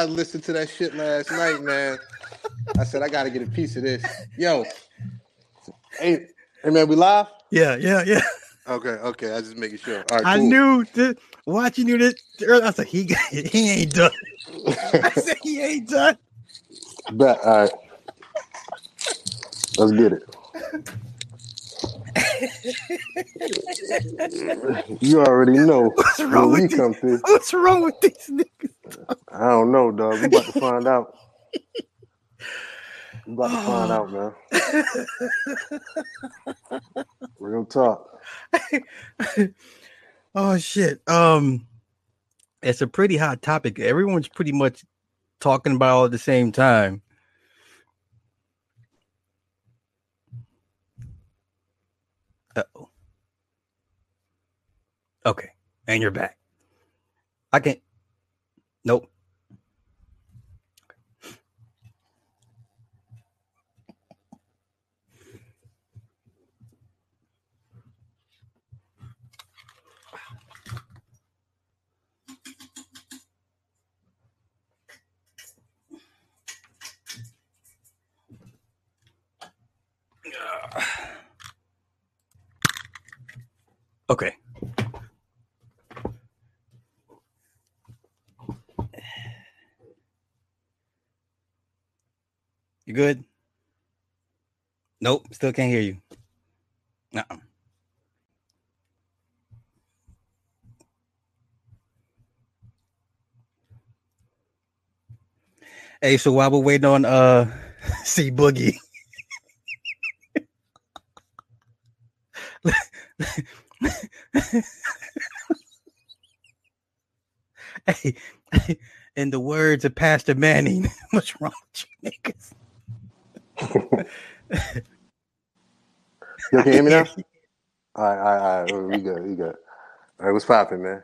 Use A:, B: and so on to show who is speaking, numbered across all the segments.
A: I listened to that shit last night, man. I said I gotta get a piece of this. Yo, hey, hey man, we live?
B: Yeah, yeah, yeah.
A: Okay, okay. I just making sure. Right,
B: I
A: cool.
B: knew this, watching you this. I said he he ain't done. I said he ain't done.
A: But All right, let's get it. You already know
B: What's
A: when
B: wrong
A: we
B: with
A: come
B: these?
A: through.
B: What's wrong with these niggas?
A: I don't know, dog. We about to find out. We about to find out, man. Real talk.
B: oh shit. Um, it's a pretty hot topic. Everyone's pretty much talking about all at the same time. Uh-oh. Okay, and you're back. I can't. Nope. Okay. You good? Nope, still can't hear you. Uh-uh. Hey, so while we're waiting on uh C Boogie. hey, in the words of Pastor Manning, what's wrong with you niggas?
A: You can hear me now? All right, all right, all right. We good, we good. All right, what's popping, man?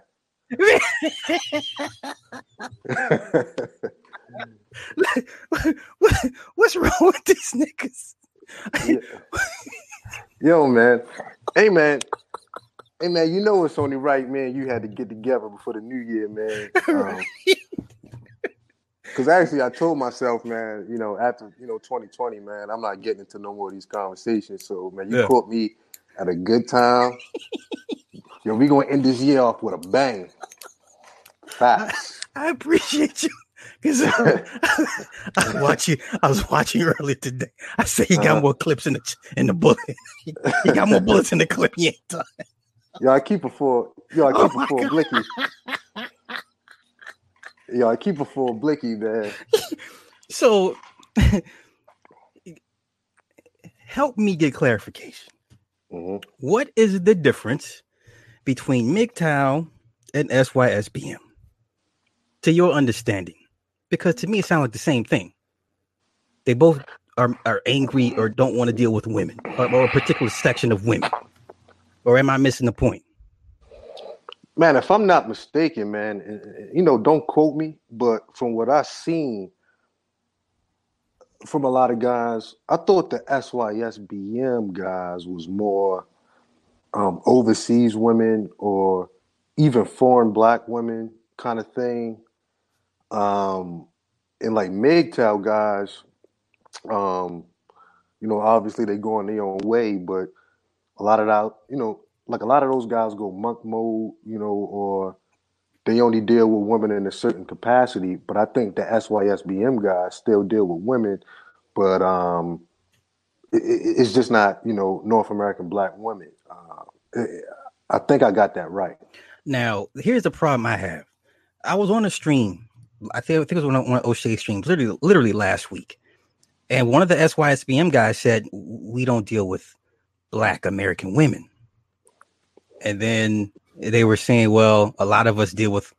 B: What- what's wrong with these niggas?
A: Yo, man. Hey, man. Hey, man. You know it's only right, man. You had to get together before the new year, man. Um, Because actually, I told myself, man, you know, after you know 2020, man, I'm not getting into no more of these conversations. So, man, you
B: Yeah.
A: caught me at a good time. Yo, we gonna end this year off with a bang. Facts.
B: I appreciate you. Cause I was watching, I was watching earlier today. I said he got
A: Uh-huh.
B: more clips in the in the bullet. He got more bullets in the clip. He ain't done.
A: Yo, I keep it for yo, I
B: Oh
A: keep
B: my
A: it for
B: God.
A: Blicky. Yo, I keep it for Blicky, man.
B: So, help me get clarification.
A: hmm
B: What is the difference between MGTOW and SYSBM? To your understanding, because to me it sounds like the same thing. They both are, are angry or don't want to deal with women or, or a particular section of women. Or am I missing the point?
A: Man, if I'm not mistaken, man, and- and- you know, don't quote me, but from what I've seen from a lot of guys, I thought the SYSBM guys was more um, overseas women or even foreign black women kind of thing. Um, and like MGTOW guys, um, you know, obviously they go in their own way, but a lot of that, you know, like a lot of those guys go monk mode, you know, or they only deal with women in a certain capacity. But I think the SYSBM guys still deal with women, but um, it, it- it's just not, you know, North American black women. Uh, I think I got that right.
B: Now, here's the problem I have. I was on a stream. I think, I it was on of O'Shea streams, literally, literally last week. And one of the SYSBM guys said, We don't deal with black American women. And then they were saying, Well, a lot of us deal with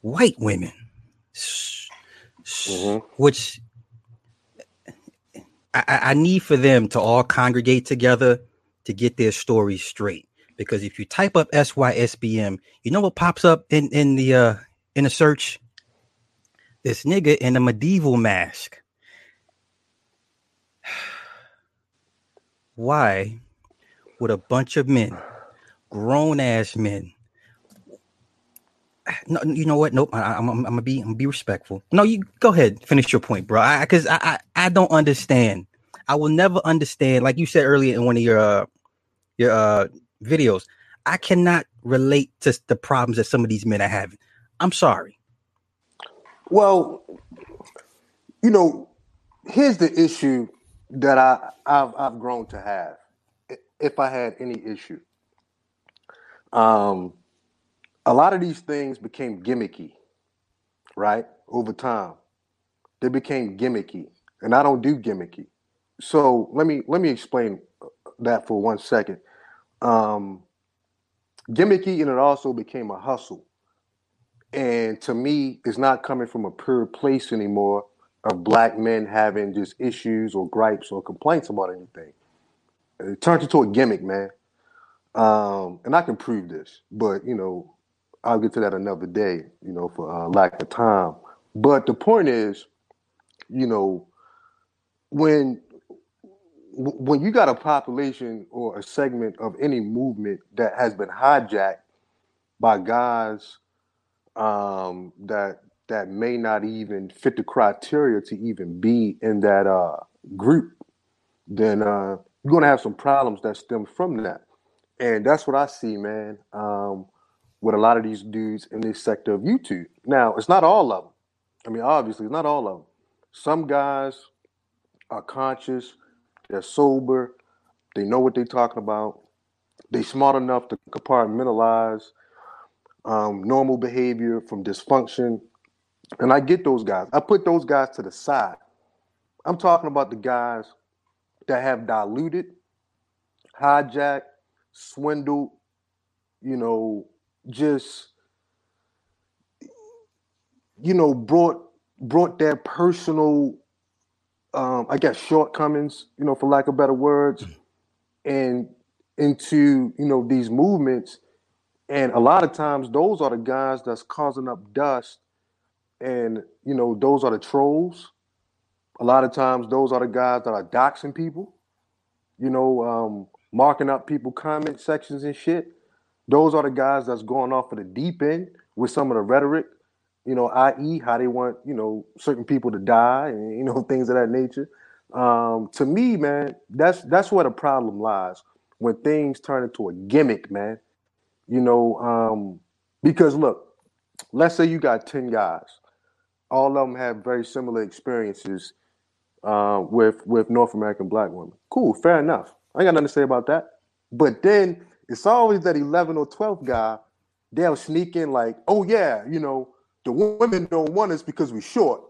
B: white women,
A: Mhm.
B: which I, I I need for them to all congregate together to get their stories straight. Because if you type up SYSBM, you know what pops up in in the uh in the search? This nigga in a medieval mask. Why would a bunch of men, grown ass men, no, you know what? Nope. I, am gonna be I'm gonna be respectful. No, you go ahead, finish your point, bro. Because I, I, I, I don't understand. I will never understand. Like you said earlier in one of your uh, your uh, videos, I cannot relate to the problems that some of these men are having. I'm sorry.
A: Well, you know, here's the issue that I I've, I've grown to have, if I had any issue. Um, a lot of these things became gimmicky, right? Over time, they became gimmicky, and I don't do gimmicky. So let me let me explain that for one second. Um, gimmicky, and it also became a hustle. And to me, it's not coming from a pure place anymore of black men having just issues or gripes or complaints about anything. It turns into a gimmick, man. Um, and I can prove this, but you know, I'll get to that another day, you know, for uh, lack of time. But the point is, you know, when when you got a population or a segment of any movement that has been hijacked by guys um, that that may not even fit the criteria to even be in that uh, group, then uh, you're gonna have some problems that stem from that. And that's what I see, man, um, with a lot of these dudes in this sector of YouTube. Now, it's not all of them. I mean, obviously, it's not all of them. Some guys are conscious, they're sober, they know what they're talking about, they smart enough to compartmentalize um, normal behavior from dysfunction. And I get those guys. I put those guys to the side. I'm talking about the guys that have diluted, hijacked, swindled, you know, just you know, brought brought their personal um, I guess shortcomings, you know, for lack of better words, and into, you know, these movements and a lot of times those are the guys that's causing up dust. And, you know, those are the trolls. A lot of times those are the guys that are doxing people, you know, um, marking up people comment sections and shit. Those are the guys that's going off of the deep end with some of the rhetoric, you know, i.e., how they want, you know, certain people to die and, you know, things of that nature. Um, to me, man, that's that's where the problem lies when things turn into a gimmick, man. You know, um, because look, let's say you got 10 guys. All of them have very similar experiences uh, with with North American black women. Cool, fair enough. I ain't got nothing to say about that. But then it's always that 11 or 12 guy, they'll sneak in like, oh yeah, you know, the women don't want us because we're short.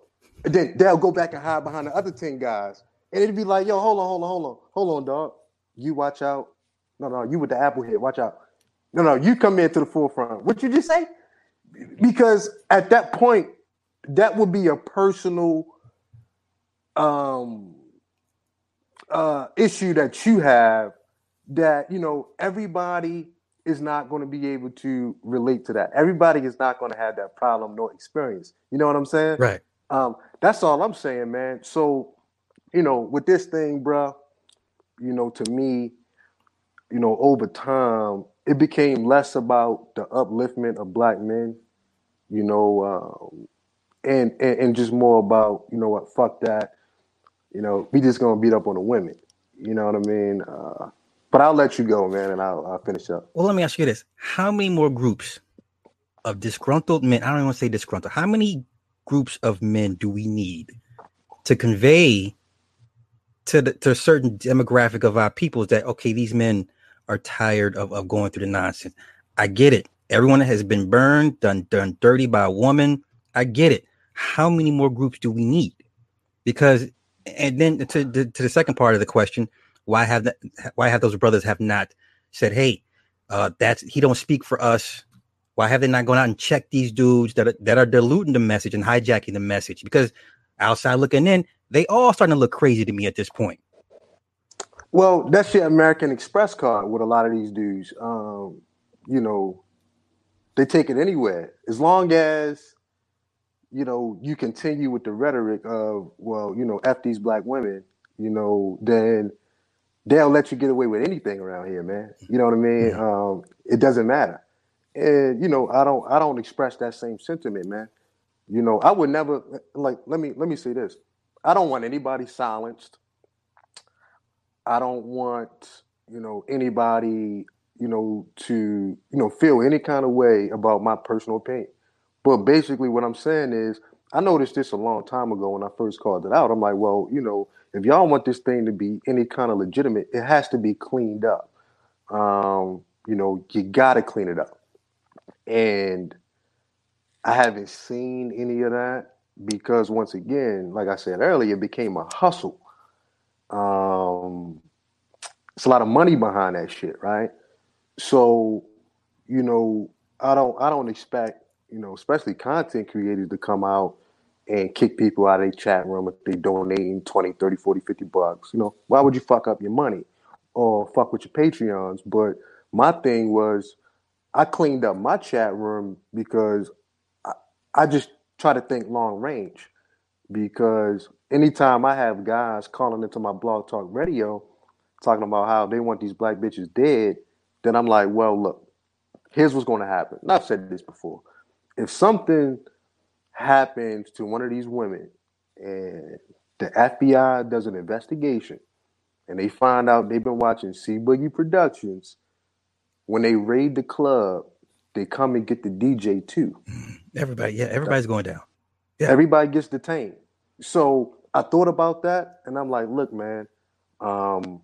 A: And then they'll go back and hide behind the other 10 guys. And it'd be like, yo, hold on, hold on, hold on, hold on, dog. You watch out. No, no, you with the apple head, watch out. No, no, you come in to the forefront. What you just say? Because at that point, that would be a personal um uh issue that you have that you know everybody is not going to be able to relate to that. Everybody is not going to have that problem nor experience. You know what I'm saying?
B: Right.
A: Um, that's all I'm saying, man. So, you know, with this thing, bro, you know, to me, you know, over time, it became less about the upliftment of black men, you know, um, and, and and just more about you know what, fuck that, you know, we just gonna beat up on the women, you know what I mean? Uh, but I'll let you go, man, and I'll, I'll finish up.
B: Well, let me ask you this: How many more groups of disgruntled men? I don't even want to say disgruntled. How many groups of men do we need to convey to the, to a certain demographic of our peoples that okay, these men are tired of, of going through the nonsense. I get it. Everyone has been burned, done done dirty by a woman. I get it. How many more groups do we need? Because and then to, to, to the second part of the question, why have why have those brothers have not said, hey, uh, that's he don't speak for us. Why have they not gone out and checked these dudes that that are diluting the message and hijacking the message? Because outside looking in, they all starting to look crazy to me at this point.
A: Well, that's your American Express card with a lot of these dudes. Um, you know, they take it anywhere as long as you know you continue with the rhetoric of well, you know, f these black women. You know, then they'll let you get away with anything around here, man. You know what I mean? Mm-hmm. Um, it doesn't matter. And you know, I don't I don't express that same sentiment, man. You know, I would never like let me let me say this. I don't want anybody silenced. I don't want, you know, anybody, you know, to, you know, feel any kind of way about my personal opinion. But basically what I'm saying is I noticed this a long time ago when I first called it out. I'm like, well, you know, if y'all want this thing to be any kind of legitimate, it has to be cleaned up. Um, you know, you gotta clean it up. And I haven't seen any of that because once again, like I said earlier, it became a hustle. Um, it's a lot of money behind that shit, right? So, you know, I don't I don't expect, you know, especially content creators to come out and kick people out of their chat room if they donating 20, 30, 40, 50 bucks. You know, why would you fuck up your money or fuck with your Patreons? But my thing was I cleaned up my chat room because I, I just try to think long range because anytime I have guys calling into my BlogTalkRadio talking about how they want these black bitches dead, then I'm like, well, look, here's what's going to happen. And I've said this before. If something happens to one of these women and the FBI does an investigation and they find out they've been watching C Boogie Productions, when they raid the club, they come and get the DJ too.
B: Everybody, yeah, everybody's going down.
A: Yeah. Everybody gets detained. So I thought about that and I'm like, look, man, um,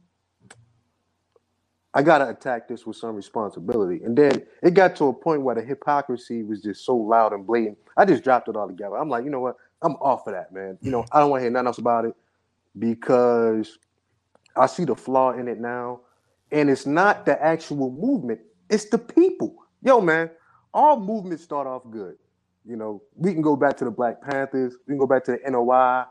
A: I gotta attack this with some responsibility. And then it got to a point where the hypocrisy was just so loud and blatant. I just dropped it all together. I'm like, you know what? I'm off of that, man. You know, I don't want to hear nothing else about it because I see the flaw in it now. And it's not the actual movement, it's the people. Yo, man, all movements start off good. You know, we can go back to the Black Panthers, we can go back to the NOI.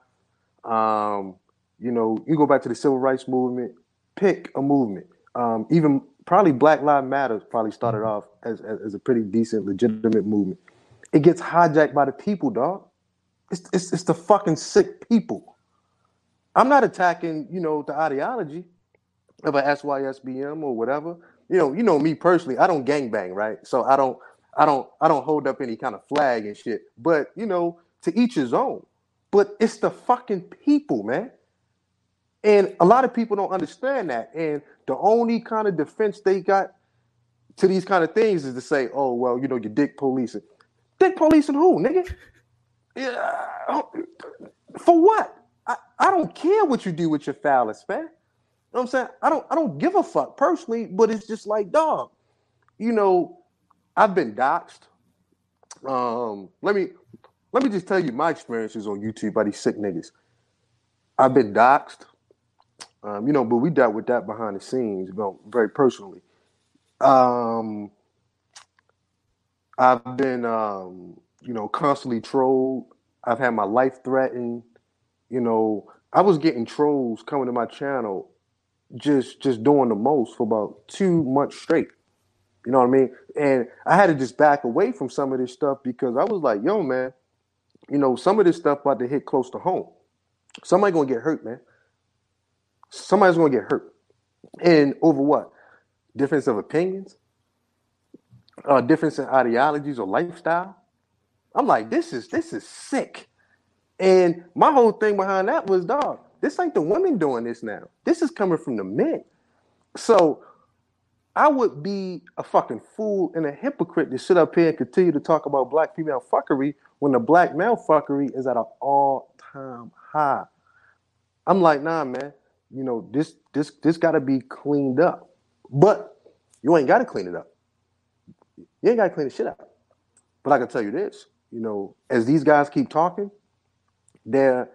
A: Um, you know, you go back to the civil rights movement, pick a movement um, even probably Black Lives Matter probably started mm-hmm. off as, as, as, a pretty decent, legitimate movement. It gets hijacked by the people, dog. It's, it's, it's the fucking sick people. I'm not attacking, you know, the ideology of a SYSBM or whatever. You know, you know me personally. I don't gangbang, right? So I don't, I don't, I don't hold up any kind of flag and shit. But you know, to each his own. But it's the fucking people, man. And a lot of people don't understand that. And the only kind of defense they got to these kind of things is to say, oh, well, you know, you're dick policing. Dick policing who, nigga? Yeah, for what? I, I don't care what you do with your phallus, man. You know what I'm saying? I don't I don't give a fuck personally, but it's just like, dog, you know, I've been doxxed. Um, let me let me just tell you my experiences on YouTube by these sick niggas. I've been doxxed. Um, you know, but we dealt with that behind the scenes, know, very personally. Um, I've been, um, you know, constantly trolled. I've had my life threatened. You know, I was getting trolls coming to my channel, just just doing the most for about two months straight. You know what I mean? And I had to just back away from some of this stuff because I was like, yo, man, you know, some of this stuff about to hit close to home. Somebody gonna get hurt, man somebody's going to get hurt. And over what? Difference of opinions, uh, difference in ideologies or lifestyle. I'm like, this is this is sick. And my whole thing behind that was, dog, this ain't the women doing this now. This is coming from the men. So I would be a fucking fool and a hypocrite to sit up here and continue to talk about black female fuckery when the black male fuckery is at an all-time high. I'm like, nah, man you know, this this this got to be cleaned up. But you ain't got to clean it up. You ain't got to clean the shit up. But I can tell you this, you know, as these guys keep talking, their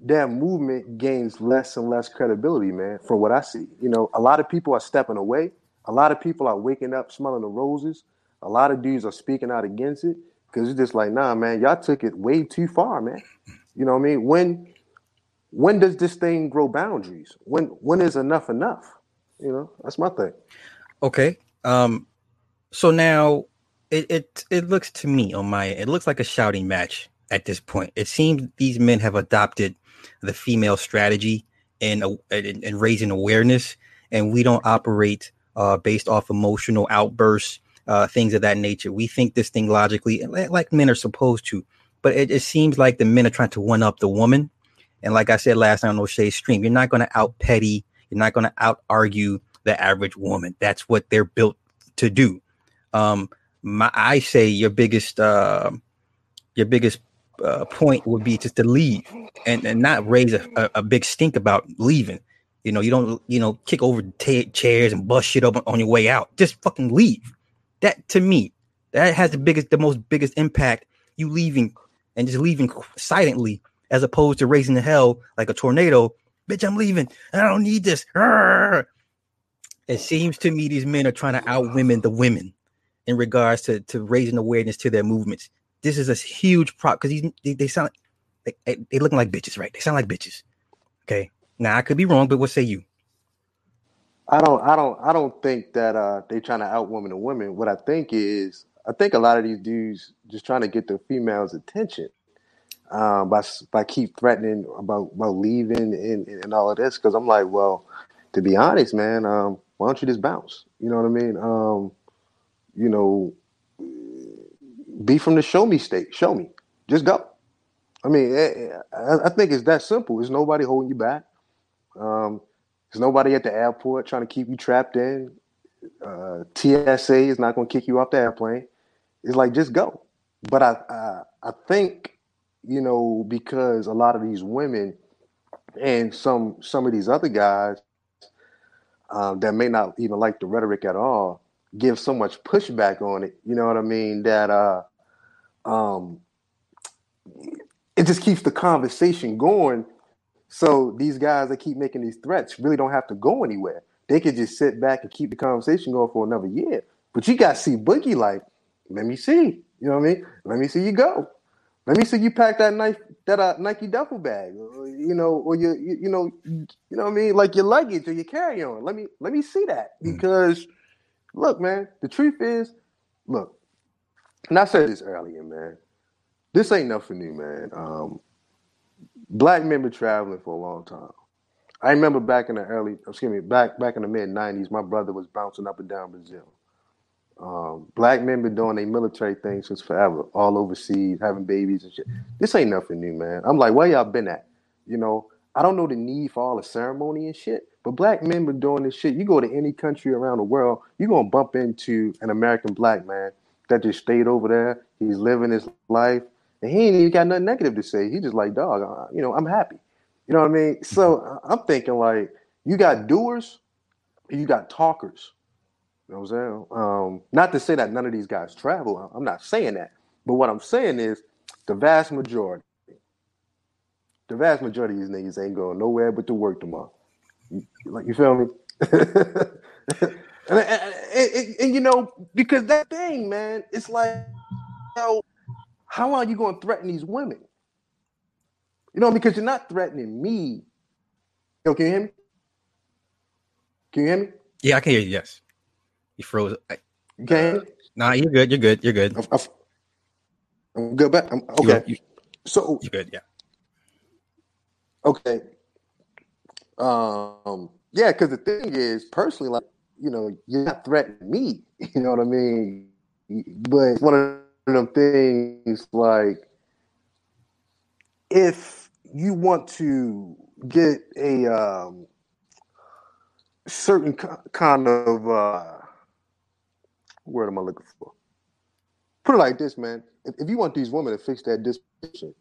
A: their movement gains less and less credibility, man. From what I see, you know, a lot of people are stepping away. A lot of people are waking up smelling the roses. A lot of dudes are speaking out against it because it's just like, nah, man, y'all took it way too far, man. You know what I mean? When when does this thing grow boundaries? When when is enough enough? You know, that's my thing.
B: Okay. Um so now it it it looks to me on my it looks like a shouting match at this point. It seems these men have adopted the female strategy and and, raising awareness and we don't operate uh, based off emotional outbursts uh, things of that nature. We think this thing logically, like men are supposed to, but it, it seems like the men are trying to one up the woman. And like I said last time on O'Shea's stream, you're not going to out petty, you're not going to out argue the average woman. That's what they're built to do. Um, my, I say your biggest, uh, your biggest uh, point would be just to leave and, and not raise a, a, a, big stink about leaving. You know, you don't, you know, kick over t- chairs and bust shit up on your way out. Just fucking leave. That to me, that has the biggest, the most biggest impact. You leaving and just leaving silently as opposed to raising the hell like a tornado. Bitch, I'm leaving. I don't need this. It seems to me these men are trying to out women the women in regards to, to raising awareness to their movements. This is a huge prop because they, they sound like they, they looking like bitches, right? They sound like bitches. Okay. Now I could be wrong, but what say you?
A: I don't I don't I don't think that uh they trying to out women and women. What I think is I think a lot of these dudes just trying to get the females' attention um, by by keep threatening about about leaving and, and all of this. Because I'm like, well, to be honest, man, um, why don't you just bounce? You know what I mean? Um, you know, be from the show me state. Show me. Just go. I mean, eh, eh, I, I think it's that simple. There's nobody holding you back. Um, there's nobody at the airport trying to keep you trapped in. Uh, TSA is not going to kick you off the airplane. It's like just go. But I, I, I think, you know, because a lot of these women and some some of these other guys um, that may not even like the rhetoric at all give so much pushback on it. You know what I mean? That uh, um, it just keeps the conversation going. So these guys that keep making these threats really don't have to go anywhere. They could just sit back and keep the conversation going for another year. But you got to C Boogie like, let me see. You know what I mean? Let me see you go. Let me see you pack that knife, that uh, Nike duffel bag, or, you know, or your, you, you know, you know what I mean, like your luggage or your carry on. Let me let me see that hmm. because, look, man, the truth is, look, and I said this earlier, man. This ain't nothing new, man. Um, black men been traveling for a long time. I remember back in the early, excuse me, back back in the mid '90s, my brother was bouncing up and down Brazil. Um, black men been doing a military thing since forever, all overseas, having babies and shit. This ain't nothing new, man. I'm like, where y'all been at? You know, I don't know the need for all the ceremony and shit, but black men been doing this shit. You go to any country around the world, you're gonna bump into an American black man that just stayed over there. He's living his life, and he ain't even got nothing negative to say. He just like, dog, uh, you know, I'm happy. You know what I mean? So I'm thinking like, you got doers, you got talkers. You know what I'm saying? Um, not to say that none of these guys travel. I'm not saying that. But what I'm saying is the vast majority, the vast majority of these niggas ain't going nowhere but to work tomorrow. Like you feel me? and, and, and, and, you know, because that thing, man, it's like, you know, how are you going to threaten these women? You know, because you're not threatening me. Yo, can you hear me? Can you hear me?
B: Yeah, I can hear you. Yes. You froze.
A: Okay. Uh,
B: nah, you're good. You're good. You're good.
A: I'm, I'm good. But I'm okay. You, you,
B: so you're good. Yeah.
A: Okay. Um. Yeah, because the thing is, personally, like you know, you're not threatening me. You know what I mean? But one of them things, like, if you want to get a um, certain kind of uh, word am I looking for? Put it like this, man. If, if you want these women to fix that disposition,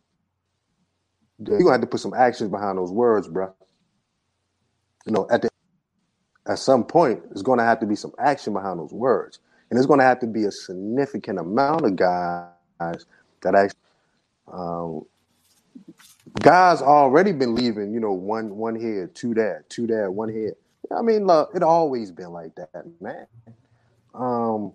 A: you're gonna have to put some actions behind those words, bro. You know, at the at some point, there's gonna have to be some action behind those words, and there's gonna have to be a significant amount of guys that actually. Um, guys already been leaving, you know, one one here, two there, two there, one here. I mean, look, it always been like that, man. Um,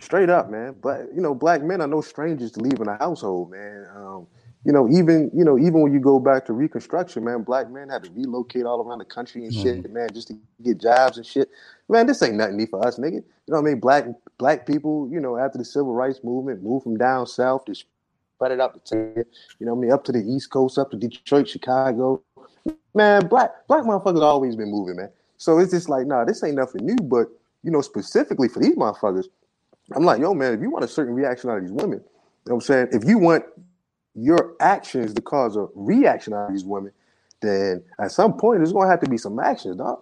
A: straight up, man. But you know, black men are no strangers to leaving a household, man. Um, you know, even you know, even when you go back to Reconstruction, man, black men had to relocate all around the country and shit, mm-hmm. man, just to get jobs and shit. Man, this ain't nothing new for us, nigga. You know what I mean? Black black people, you know, after the civil rights movement, moved from down south to spread it up to you know what I mean, up to the East Coast, up to Detroit, Chicago. Man, black black motherfuckers always been moving, man. So it's just like, nah, this ain't nothing new, but you know, specifically for these motherfuckers, I'm like, yo, man, if you want a certain reaction out of these women, you know what I'm saying? If you want your actions to cause a reaction out of these women, then at some point there's gonna have to be some actions, dog.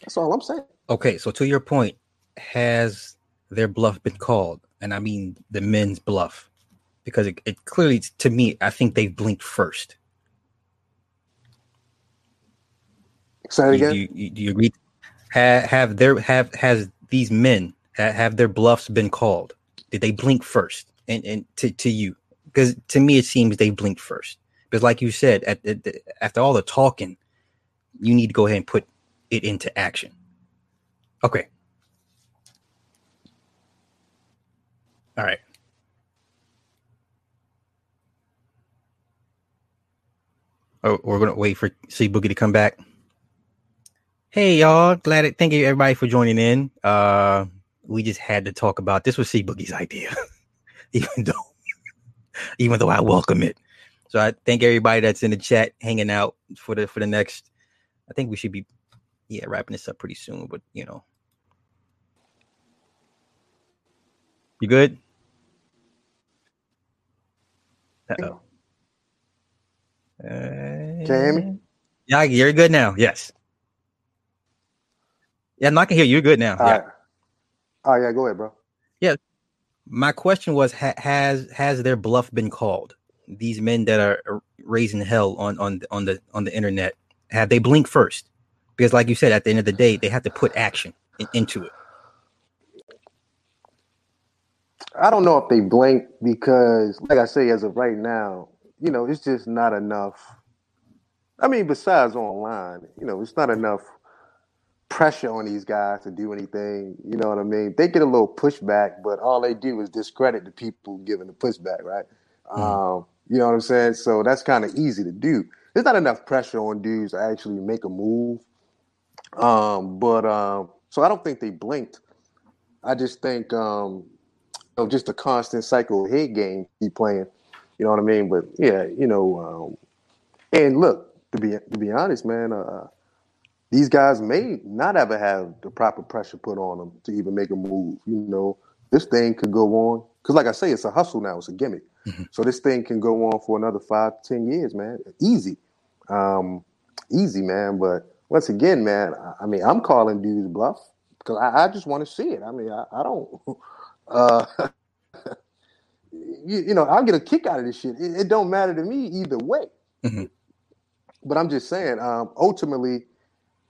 A: That's all I'm saying.
B: Okay, so to your point, has their bluff been called? And I mean the men's bluff, because it, it clearly, to me, I think they've blinked first.
A: Say it again.
B: Do you, you, do you agree? Have, have there have has these men have, their bluffs been called? Did they blink first? And and to, to you, because to me it seems they blinked first. Because like you said, at, at, after all the talking, you need to go ahead and put it into action. Okay. All right. Oh, we're gonna wait for C Boogie to come back. Hey y'all, glad it, thank you everybody for joining in. Uh we just had to talk about this was C Boogie's idea, even though even though I welcome it. So I thank everybody that's in the chat hanging out for the for the next. I think we should be yeah wrapping this up pretty soon, but you know. You good? Uh-oh. Uh,
A: Can you hear me?
B: Yeah, you're good now. Yes. Yeah, no, I can hear you. You're good now.
A: All
B: yeah.
A: right. Oh yeah, go ahead, bro.
B: Yeah, my question was: ha- Has has their bluff been called? These men that are uh, raising hell on on on the on the internet have they blinked first? Because, like you said, at the end of the day, they have to put action in, into it.
A: I don't know if they blink because, like I say, as of right now, you know, it's just not enough. I mean, besides online, you know, it's not enough pressure on these guys to do anything. You know what I mean? They get a little pushback, but all they do is discredit the people giving the pushback, right?
B: Mhm.
A: Um, you know what I'm saying? So that's kind of easy to do. There's not enough pressure on dudes to actually make a move. Um, but um, so I don't think they blinked. I just think um, you know, just a constant cycle of head game he playing. You know what I mean? But yeah, you know, um, and look to be to be honest, man, uh, these guys may not ever have the proper pressure put on them to even make a move. You know, this thing could go on because, like I say, it's a hustle now. It's a gimmick.
B: Mhm.
A: So this thing can go on for another five, ten years, man. Easy, um, easy, man. But once again, man, I, I mean, I'm calling dudes bluff because I, I just want to see it. I mean, I, I don't. Uh, you, you know, I'll get a kick out of this shit. It, it don't matter to me either way.
B: Mhm.
A: But I'm just saying, um, ultimately,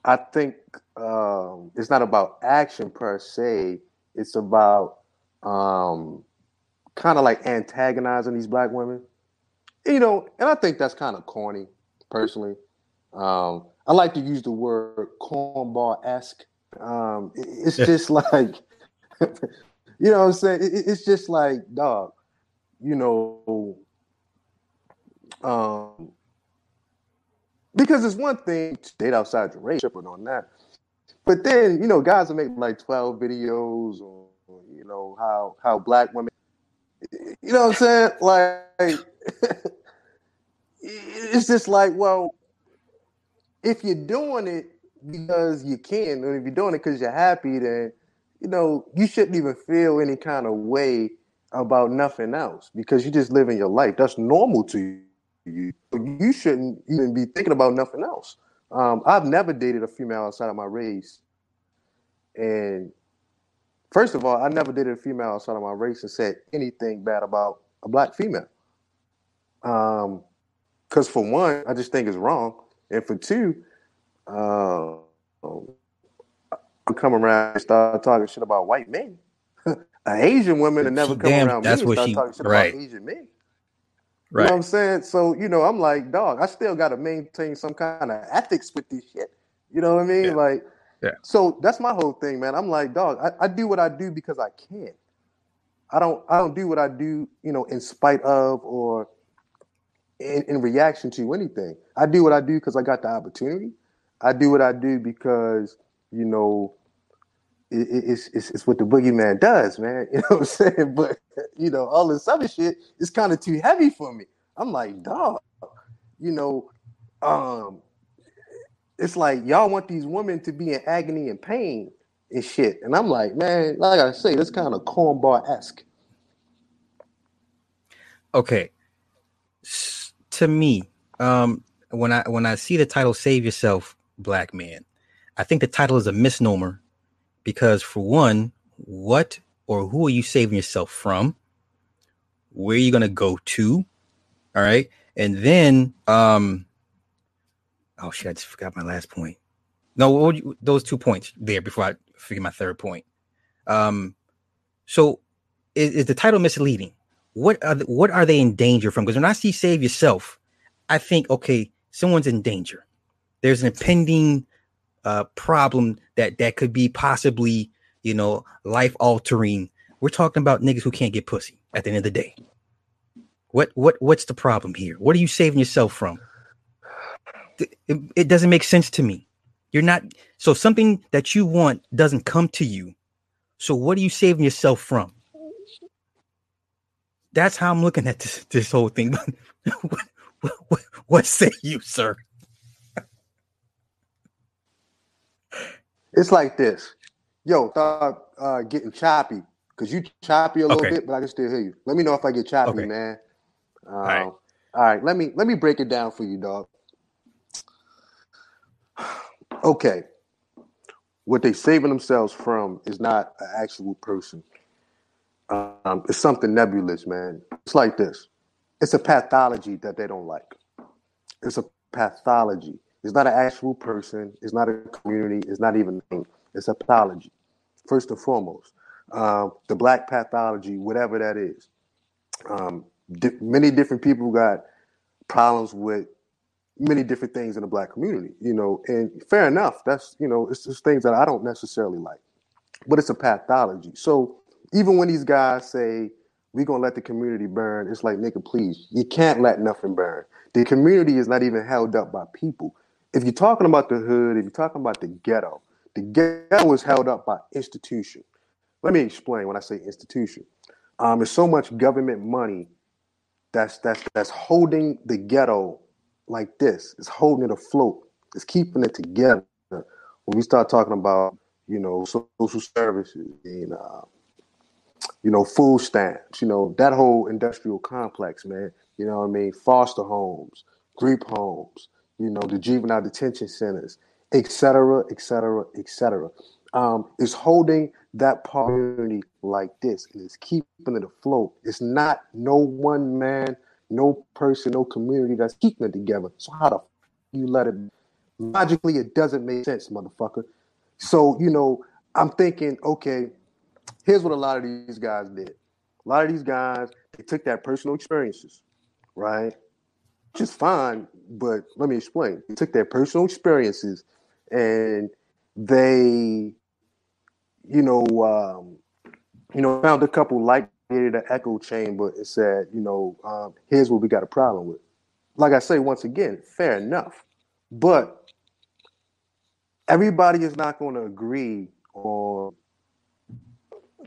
A: I think um, it's not about action per se. It's about um, kind of like antagonizing these black women. You know, and I think that's kind of corny, personally. Um, I like to use the word cornball esque. Um, it's just like, you know what I'm saying? It- it- it's just like, dog, you know, um, because it's one thing to date outside your race, tripping on that. But then, you know, guys will make like 12 videos or, you know, how how black women, you know what I'm saying? Like, it's just like, well, if you're doing it because you can, and if you're doing it because you're happy, then, you know, you shouldn't even feel any kind of way about nothing else because you're just living your life. That's normal to you you you shouldn't even be thinking about nothing else. Um, I've never dated a female outside of my race, and first of all, I never dated a female outside of my race and said anything bad about a black female. Um, because for one, I just think it's wrong, and for two, uh, I come around and start talking shit about white men. An Asian woman would never come
B: damn,
A: around
B: that's
A: me
B: what
A: start
B: she-
A: talking shit
B: right.
A: about Asian men. You
B: Right.
A: know what I'm saying? So, you know, I'm like, dog, I still got to maintain some kind of ethics with this shit. You know what I mean?
B: Yeah.
A: Like,
B: Yeah.
A: so that's my whole thing, man. I'm like, dog, I, I do what I do because I can. I don't, I don't do what I do, you know, in spite of or in, in reaction to anything. I do what I do because I got the opportunity. I do what I do because, you know, it's, it's it's what the boogeyman does, man. You know what I'm saying? But you know, all this other shit is kind of too heavy for me. I'm like, dog, you know, um, it's like y'all want these women to be in agony and pain, and shit. And I'm like, man, like I say, this kind of cornball esque.
B: Okay. S- to me, um, when I when I see the title "Save Yourself, Black Man," I think the title is a misnomer because, for one, what or who are you saving yourself from? Where are you gonna go to? All right, and then, um, oh shit, I just forgot my last point. No, you, those two points there before I forget my third point. Um, so is, is the title misleading? What are the, what are they in danger from? Because when I see "Save Yourself," I think, okay, someone's in danger. There's an impending uh, problem that that could be possibly, you know, life altering. We're talking about niggas who can't get pussy at the end of the day. What what what's the problem here? What are you saving yourself from? It, it doesn't make sense to me. You're not so something that you want doesn't come to you. So what are you saving yourself from? That's how I'm looking at this this whole thing. what, what, what say you, sir?
A: It's like this. Yo, thought uh, getting choppy because you choppy a little okay. bit, but I can still hear you. Let me know if I get choppy, okay. man. Um, all, right. all right, let me let me break it down for you, dog. Okay, what they saving themselves from is not an actual person. Um, it's something nebulous, man. It's like this. It's a pathology that they don't like. It's a pathology. It's not an actual person. It's not a community. It's not even a thing. It's a pathology, first and foremost. Um, the black pathology, whatever that is. Um, di- many different people got problems with many different things in the black community, you know, and fair enough. That's, you know, it's just things that I don't necessarily like, but it's a pathology. So even when these guys say, we're going to let the community burn, it's like, nigga, please, you can't let nothing burn. The community is not even held up by people. If you're talking about the hood, if you're talking about the ghetto, the ghetto is held up by institution. Let me explain when I say institution. Um, there's so much government money that's that's that's holding the ghetto like this. It's holding it afloat. It's keeping it together. When we start talking about, you know, social services and uh, you know, food stamps, you know, that whole industrial complex, man. You know what I mean? Foster homes, group homes, you know, the juvenile detention centers, et cetera, et cetera, et cetera. Um, is holding that community like this and it's keeping it afloat. It's not no one man, no person, no community that's keeping it together. So how the you let it logically it doesn't make sense, motherfucker. So, you know, I'm thinking, okay, here's what a lot of these guys did. A lot of these guys, they took that personal experiences, right? Just fine, but let me explain. They took their personal experiences and they, you know, um, you know, found a couple like created an echo chamber and said, you know, um, here's what we got a problem with. Like I say, once again, fair enough. But everybody is not going to agree on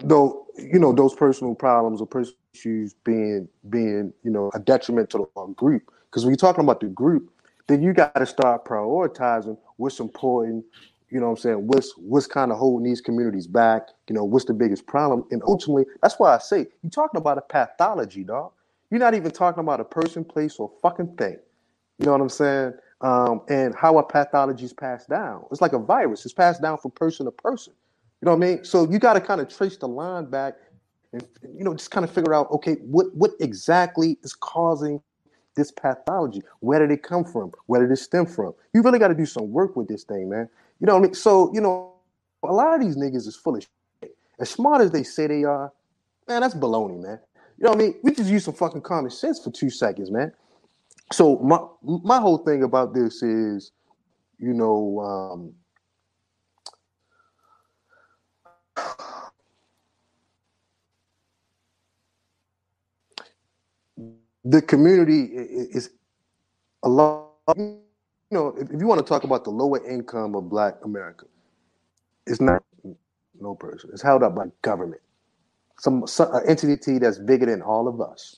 A: though you know those personal problems or personal issues being being you know a detriment to the group because when you're talking about the group then you got to start prioritizing what's important you know what i'm saying? What's what's kind of holding these communities back? You know what's the biggest problem? And ultimately that's why i say you're talking about a pathology dog you're not even talking about a person place or fucking thing. You know what i'm saying? Um, and how a pathology is passed down? It's like a virus. It's passed down from person to person. You know what I mean? So you got to kind of trace the line back and you know just kind of figure out okay what what exactly is causing this pathology? Where did it come from? Where did it stem from? You really got to do some work with this thing, man. You know what I mean? So you know a lot of these niggas is full of shit. As smart as they say they are, man, that's baloney, man. You know what I mean? We just use some fucking common sense for two seconds, man. So my my whole thing about this is, you know, um, the community is a lot. You know, if you want to talk about the lower income of Black America, it's not no person. It's held up by government, some, some entity that's bigger than all of us.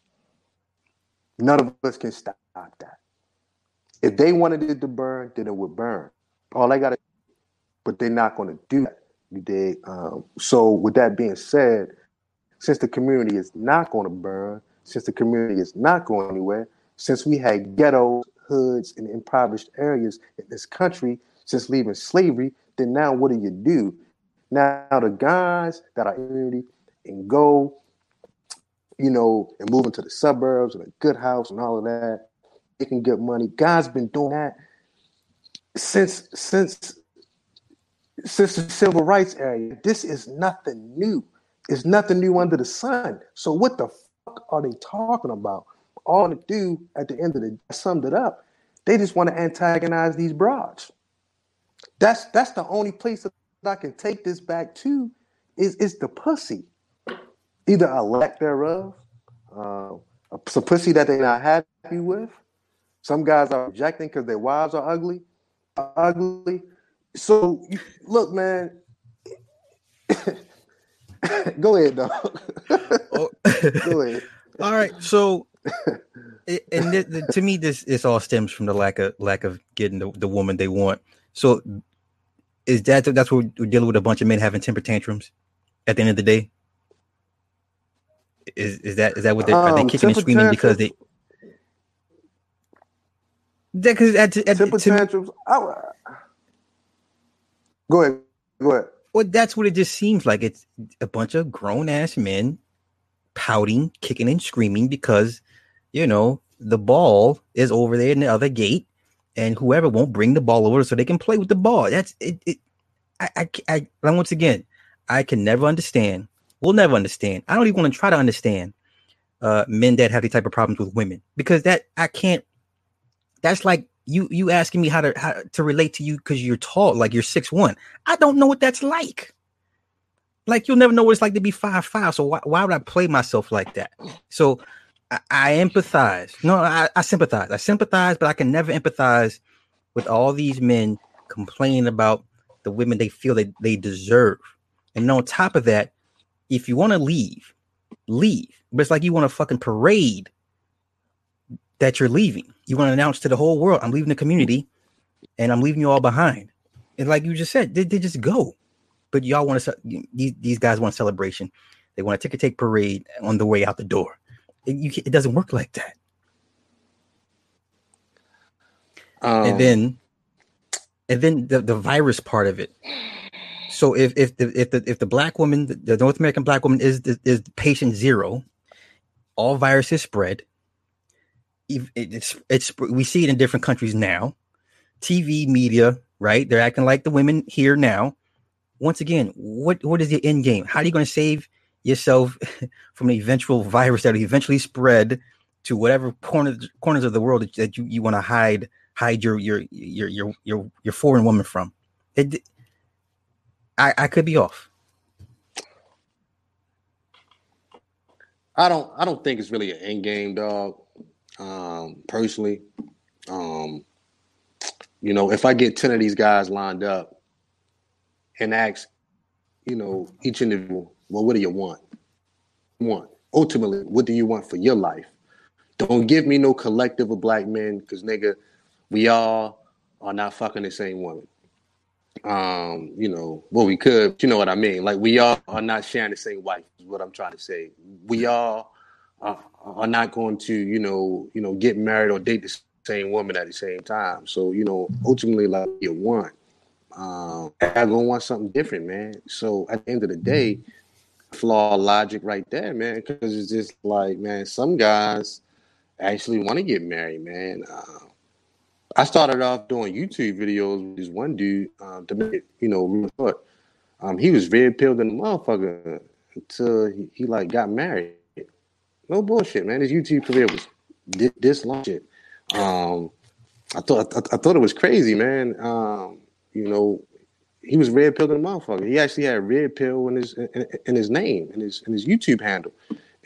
A: None of us can stop that. If they wanted it to burn, then it would burn. All I got to, but they're not going to do that. You? Um, so with that being said, since the community is not going to burn, since the community is not going anywhere, since we had ghettos, hoods, and impoverished areas in this country since leaving slavery, then now what do you do? Now the guys that are in and go, you know, and move into the suburbs and a good house and all of that, making good money. Guys been doing that since since since the civil rights era. This is nothing new. It's nothing new under the sun. So what the are they talking about? All to do at the end of the day, summed it up. They just want to antagonize these broads. That's that's the only place that I can take this back to is is the pussy. Either a lack thereof, uh, some pussy that they're not happy with. Some guys are rejecting because their wives are ugly, ugly. So look, man. Go ahead, dog.
B: oh. Go ahead. All right. So, and th- th- to me, this this all stems from the lack of lack of getting the, the woman they want. So, is that that's what we're dealing with? A bunch of men having temper tantrums at the end of the day. Is is that is that what they are they um, kicking and screaming because they? Because at, at, temper tantrums. I,
A: go ahead. Go ahead.
B: Well, that's what it just seems like. It's a bunch of grown ass men pouting, kicking and screaming because, you know, the ball is over there in the other gate, and whoever won't bring the ball over so they can play with the ball. That's it. it I, I, I, once again, I can never understand. We'll never understand. I don't even want to try to understand uh, men that have these type of problems with women because that I can't. That's like you you asking me how to how to relate to you because you're tall, like you're six one. I don't know what that's like. Like you'll never know what it's like to be five five. So why, why would I play myself like that? So I, I empathize. No, I, I sympathize. I sympathize, but I can never empathize with all these men complaining about the women they feel that they deserve. And on top of that, if you want to leave, leave. But it's like you want to fucking parade that you're leaving. You want to announce to the whole world, I'm leaving the community and I'm leaving you all behind. And like you just said, they, they just go. But y'all want to, these, these guys want a celebration. They want a ticket take parade on the way out the door. It, you, it doesn't work like that. Um, and then, and then the, the virus part of it. So if if the if the if the black woman, the North American black woman is is patient zero, all viruses spread it's it's we see it in different countries now. TV media, right? They're acting like the women here now. Once again, what what is the end game? How are you going to save yourself from an eventual virus that will eventually spread to whatever corners corners of the world that you, you want to hide hide your your your your your your foreign woman from? It, I I could be off.
A: I don't I don't think it's really an end game, dog um, personally. Um, you know, if I get 10 of these guys lined up and ask, you know, each individual, well, what do you want? Want. Ultimately, what do you want for your life? Don't give me no collective of black men, because nigga, we all are not fucking the same woman. Um, you know, well, we could, you know what I mean? Like we all are not sharing the same wife, is what I'm trying to say. We all uh, are not going to, you know, you know, get married or date the same woman at the same time. So, you know, ultimately, like you want, um, I'm gonna want something different, man. So at the end of the day, flaw logic right there, man, because it's just like, man, some guys actually want to get married, man. Uh, I started off doing YouTube videos with this one dude uh, to make it, you know, short. Um, he was very pilled in the motherfucker until he, he like got married. No bullshit, man. His YouTube career was this long shit. Um, I thought I, I, thought it was crazy, man. Um, you know, he was red pill in the motherfucker. He actually had red pill in his in, in, his name in his in his YouTube handle.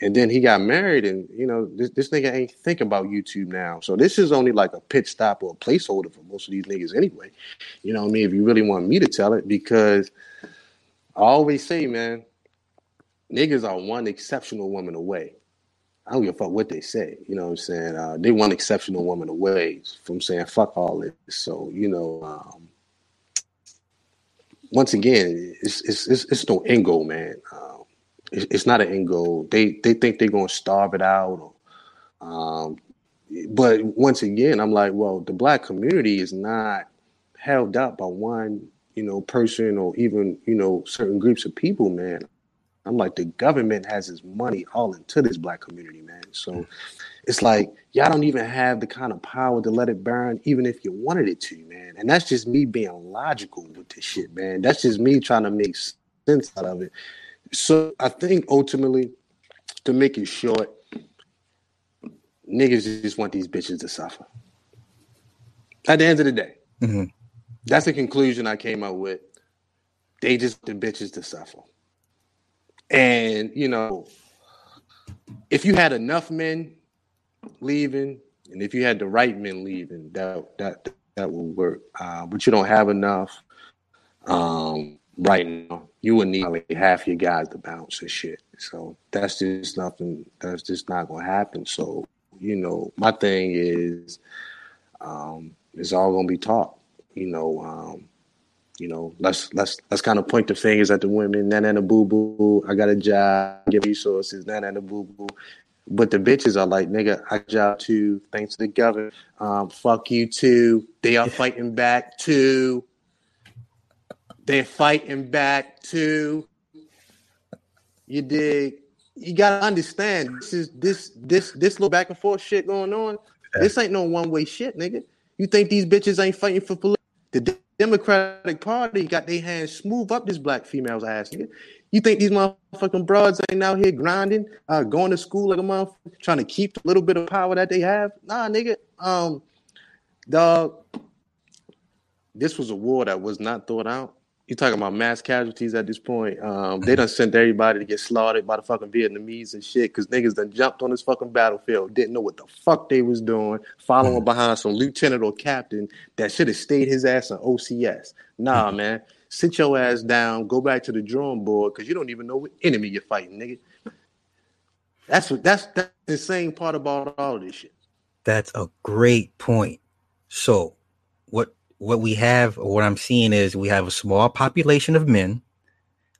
A: And then he got married, and you know this, this nigga ain't thinking about YouTube now. So this is only like a pit stop or a placeholder for most of these niggas anyway. You know what I mean? If you really want me to tell it, because I always say, man, niggas are one exceptional woman away. I don't give a fuck what they say. You know what I'm saying? Uh, they want exceptional woman away from saying fuck all this. So, you know, um, once again, it's it's it's, it's no end goal, man. Um, it's, it's not an end goal. They they think they're gonna starve it out. Or, um, but once again, I'm like, well, the black community is not held up by one, you know, person or even you know certain groups of people, man. I'm like, the government has its money all into this black community, man. So it's like y'all don't even have the kind of power to let it burn, even if you wanted it to, man. And that's just me being logical with this shit, man. That's just me trying to make sense out of it. So I think ultimately, to make it short, niggas just want these bitches to suffer. At the end of the day, mm-hmm. that's the conclusion I came up with. They just the bitches to suffer. And you know, if you had enough men leaving, and if you had the right men leaving, that that that would work. Uh, but you don't have enough um, right now. You would need like half your guys to bounce and shit. So that's just nothing. That's just not gonna happen. So you know, my thing is, um, it's all gonna be taught. You know, um, you know, let's let's let's kind of point the fingers at the women. Nana and boo boo. I got a job. Give resources. Nana and boo boo. But the bitches are like, nigga, I job too. Thanks to the government. Um, fuck you too. They are fighting back too. They're fighting back too. You dig? You gotta understand this is this this this little back and forth shit going on. This ain't no one way shit, nigga. You think these bitches ain't fighting for political? Democratic Party got their hands smooth up this black female's ass, nigga. You think these motherfucking broads ain't out here grinding, uh, going to school like a motherfucker, trying to keep the little bit of power that they have? Nah, nigga. Um, dog, this was a war that was not thought out. You talking about mass casualties at this point? Um, they done sent everybody to get slaughtered by the fucking Vietnamese and shit because niggas done jumped on this fucking battlefield, didn't know what the fuck they was doing, following mm. behind some lieutenant or captain that should have stayed his ass on OCS. Nah, mm. man sit your ass down, go back to the drawing board because you don't even know what enemy you're fighting, nigga. That's what that's that's the same part about all this shit.
B: That's a great point. So what what we have or what I'm seeing is we have a small population of men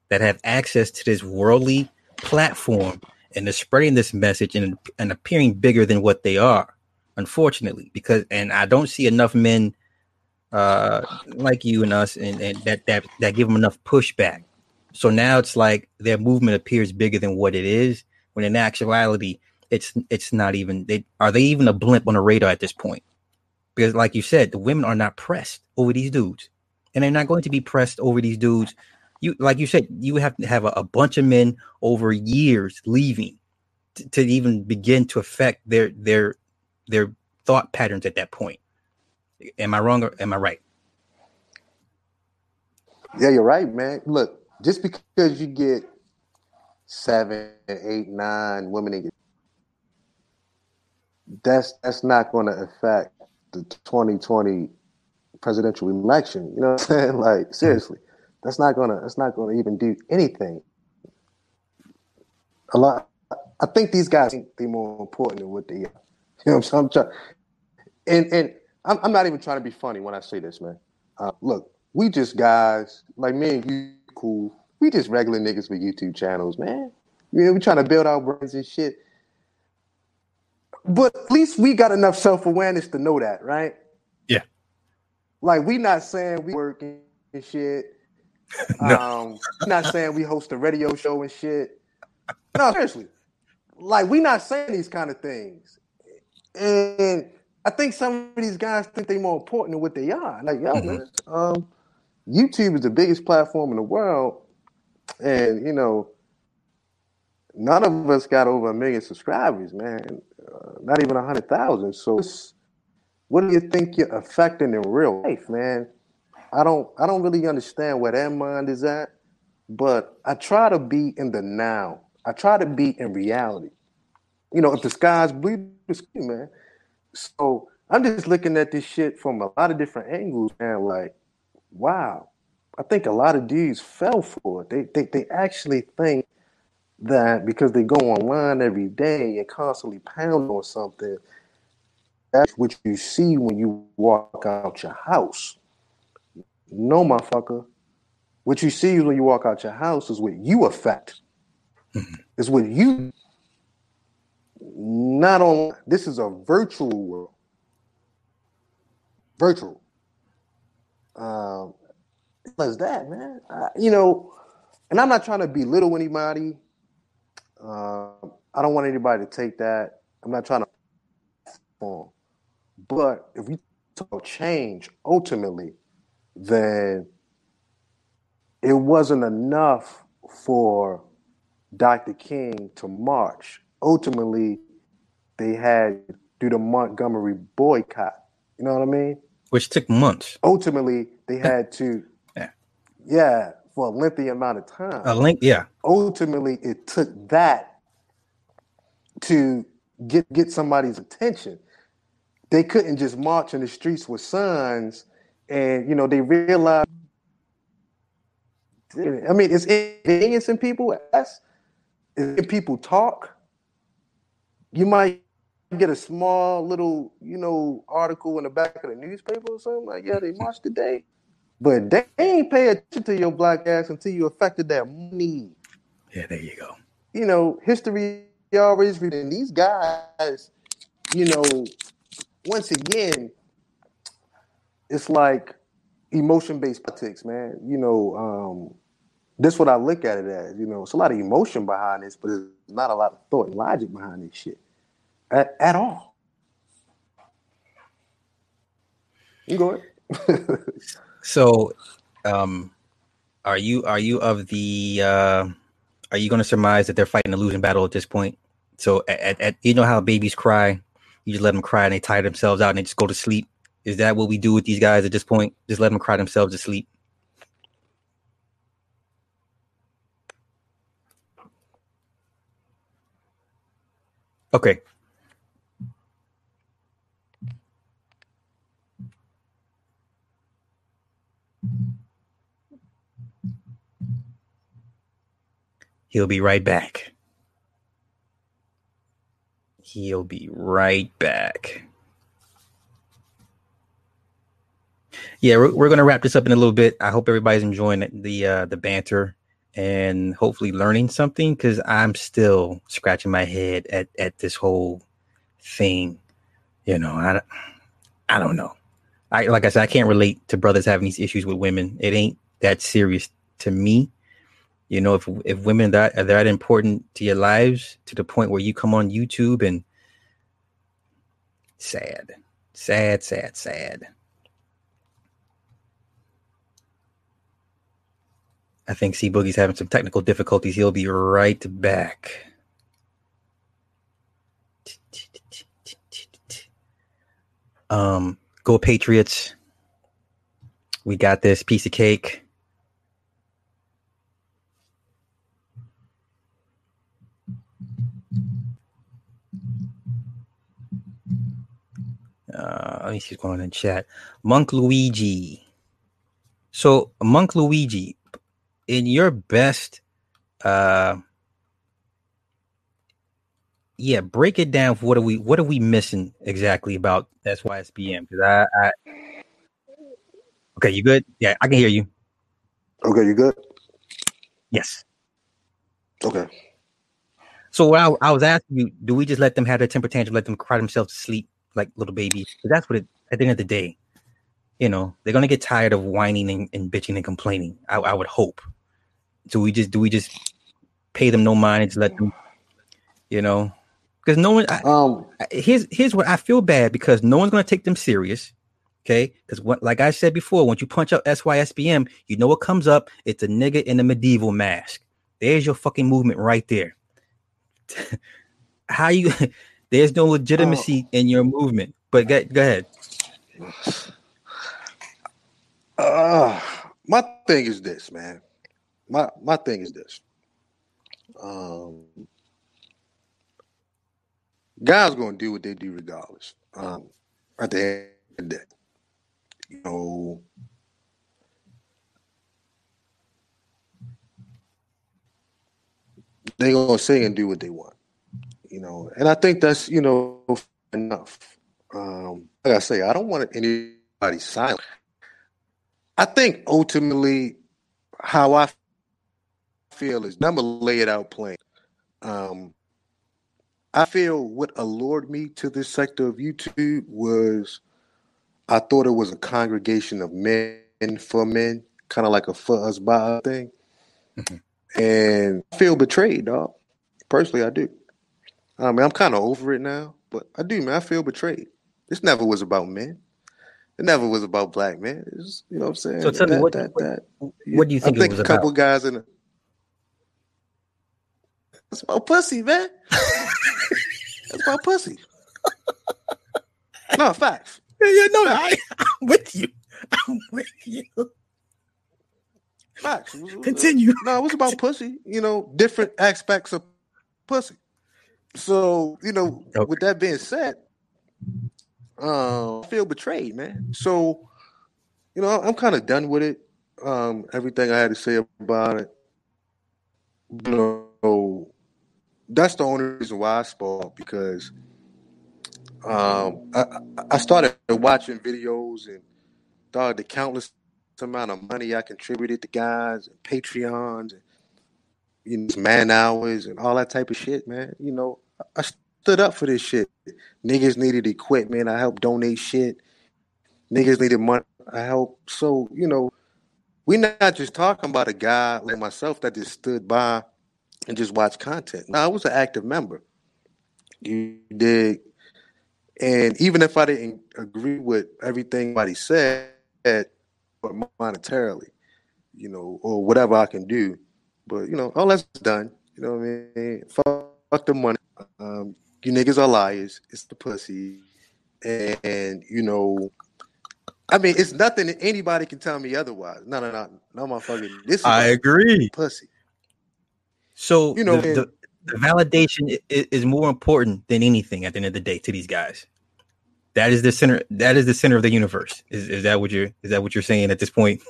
B: that have access to this worldly platform and they're spreading this message and, and appearing bigger than what they are, unfortunately. Because and I don't see enough men uh, like you and us, and, and that that that give them enough pushback. So now it's like their movement appears bigger than what it is, when in actuality, it's it's not even. They are they even a blimp on the radar at this point? Because, like you said, the women are not pressed over these dudes, and they're not going to be pressed over these dudes. You like you said, you have to have a, a bunch of men over years leaving to, to even begin to affect their their their thought patterns at that point. Am I wrong or am I right?
A: Yeah, you're right, man. Look, just because you get seven, eight, nine women in your that's that's not going to affect the 2020 presidential election. You know what I'm saying? Like seriously, that's not gonna that's not gonna even do anything. A lot. I think these guys think they're more important than what they are. You know what I'm saying? I'm trying, and and I'm, I'm not even trying to be funny when I say this, man. Uh, look, we just guys like me and you, cool. We just regular niggas with YouTube channels, man. You know, we trying to build our brands and shit. But at least we got enough self awareness to know that, right?
B: Yeah.
A: Like we not saying we working and shit. no. Um, not saying we host a radio show and shit. No, seriously. Like we not saying these kind of things. And I think some of these guys think they're more important than what they are. Like, yo, mm-hmm. man, um, YouTube is the biggest platform in the world, and you know, none of us got over a million subscribers, man. Uh, not even a hundred thousand. So, what do you think you're affecting in real life, man? I don't, I don't really understand where that mind is at, but I try to be in the now. I try to be in reality. You know, if the sky's blue, man so I'm just looking at this shit from a lot of different angles, and like, wow, I think a lot of dudes fell for it. They they they actually think that because they go online every day and constantly pound on something, that's what you see when you walk out your house. No, motherfucker. What you see when you walk out your house is what you affect. Mm-hmm. It's what you not on this is a virtual world. Virtual. Um as that, man. I, you know, and I'm not trying to belittle anybody. Uh, I don't want anybody to take that. I'm not trying to form. But if we talk change ultimately, then it wasn't enough for Dr. King to march. Ultimately, they had to do the Montgomery boycott. You know what I mean?
B: Which took months.
A: Ultimately, they had to,
B: yeah,
A: yeah for a lengthy amount of time.
B: A length, yeah.
A: Ultimately, it took that to get get somebody's attention. They couldn't just march in the streets with signs, and you know they realized. I mean, it's inconvenience in people. As if people talk, you might get a small little, you know, article in the back of the newspaper or something like, yeah, they marched today. But they ain't pay attention to your black ass until you affected that money.
B: Yeah, there you go.
A: You know, history always reading these guys, you know, once again, it's like emotion based politics, man. You know, um, this what I look at it as. You know, it's a lot of emotion behind this, but there's not a lot of thought and logic behind this shit at, at all. You go ahead.
B: So, um, are you are you of the uh, are you going to surmise that they're fighting a losing battle at this point? So, at, at, you know how babies cry, you just let them cry and they tire themselves out and they just go to sleep. Is that what we do with these guys at this point? Just let them cry themselves to sleep. Okay, He'll be right back. He'll be right back. Yeah, we're, we're going to wrap this up in a little bit. I hope everybody's enjoying the uh, the banter and hopefully learning something because I'm still scratching my head at at this whole thing. You know, I I don't know. I like I said, I can't relate to brothers having these issues with women. It ain't that serious to me. You know, if if women that are that important to your lives to the point where you come on YouTube and sad, sad, sad, sad. I think C Boogie's having some technical difficulties. He'll be right back. Um, go Patriots. We got this piece of cake. Uh, let me see what's going on in chat. Monk Luigi. So, Monk Luigi, in your best, uh, yeah, break it down. What are we What are we missing exactly about SYSBM? Because I, I, okay, you good? Yeah, I can hear you.
A: Okay, you good?
B: Yes.
A: Okay.
B: So I, I was asking you, do we just let them have their temper tantrum, let them cry themselves to sleep? Like little babies. But that's what it, at the end of the day, you know, they're gonna get tired of whining and, and bitching and complaining. I, I, would hope. So we just do we just pay them no mind and just let them, you know, because no one. I, um, here's here's what I feel bad because no one's gonna take them serious. Okay, because what like I said before, once you punch up SYSBM, you know what comes up. It's a nigga in a medieval mask. There's your fucking movement right there. How you there's no legitimacy oh. in your movement. But go, go ahead.
A: Uh, my thing is this, man. My my thing is this. Um, guys gonna do what they do regardless. Um, at the end of the day, you know, they gonna say and do what they want you know, and I think that's you know enough. Um, like I say, I don't want anybody silent. I think ultimately, how I feel is I'm gonna lay it out plain. Um, I feel what allured me to this sector of YouTube was I thought it was a congregation of men for men, kind of like a for us by thing. Mm-hmm. And I feel betrayed, dog. Personally, I do. I mean, I'm kind of over it now, but I do, man. I feel betrayed. This never was about men. It never was about black men. Was, you know what I'm saying?
B: So tell that, me what, that, what, that, what do you think? I think
A: a couple guys in. A, it's about pussy, man. It's about pussy. no facts.
B: Yeah, yeah, no, I, I'm with you. I'm with you.
A: Facts.
B: Continue.
A: No, it was about pussy. You know, different aspects of pussy. So, you know, okay. with that being said, um, I feel betrayed, man. So, you know, I'm kind of done with it. Um, everything I had to say about it. You know, that's the only reason why I spoke because um, I, I started watching videos and thought the countless amount of money I contributed to guys and Patreons and you know, man hours and all that type of shit, man. You know, I stood up for this shit. Niggas needed equipment. I helped donate shit. Niggas needed money. I helped. So, you know, we're not just talking about a guy like myself that just stood by and just watched content. No, I was an active member. You did. And even if I didn't agree with everything he said, but monetarily, you know, or whatever I can do, but you know, all that's done. You know what I mean? Fuck, fuck the money. Um, you niggas are liars. It's the pussy, and, and you know, I mean, it's nothing that anybody can tell me otherwise. No, no, no, no, motherfucker. This is
B: I agree.
A: Pussy.
B: So you know, the, the, the validation is, is more important than anything at the end of the day to these guys. That is the center. That is the center of the universe. Is, is that what you're? Is that what you're saying at this point?